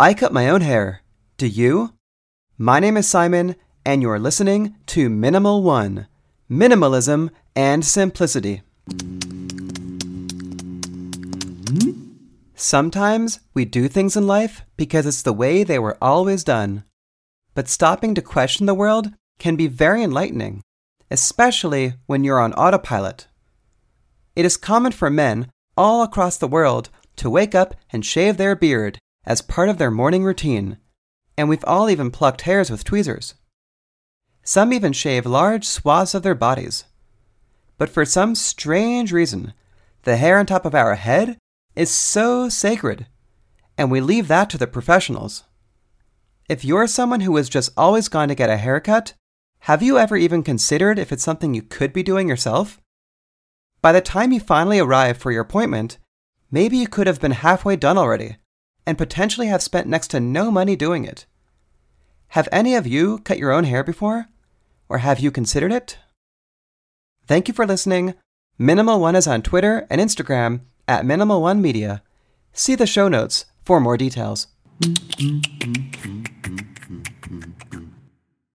I cut my own hair. Do you? My name is Simon, and you're listening to Minimal One Minimalism and Simplicity. Sometimes we do things in life because it's the way they were always done. But stopping to question the world can be very enlightening, especially when you're on autopilot. It is common for men all across the world to wake up and shave their beard as part of their morning routine, and we've all even plucked hairs with tweezers. Some even shave large swaths of their bodies. But for some strange reason, the hair on top of our head is so sacred, and we leave that to the professionals. If you're someone who has just always gone to get a haircut, have you ever even considered if it's something you could be doing yourself? By the time you finally arrive for your appointment, maybe you could have been halfway done already, and potentially have spent next to no money doing it. Have any of you cut your own hair before? Or have you considered it? Thank you for listening. Minimal One is on Twitter and Instagram at Minimal One Media. See the show notes for more details.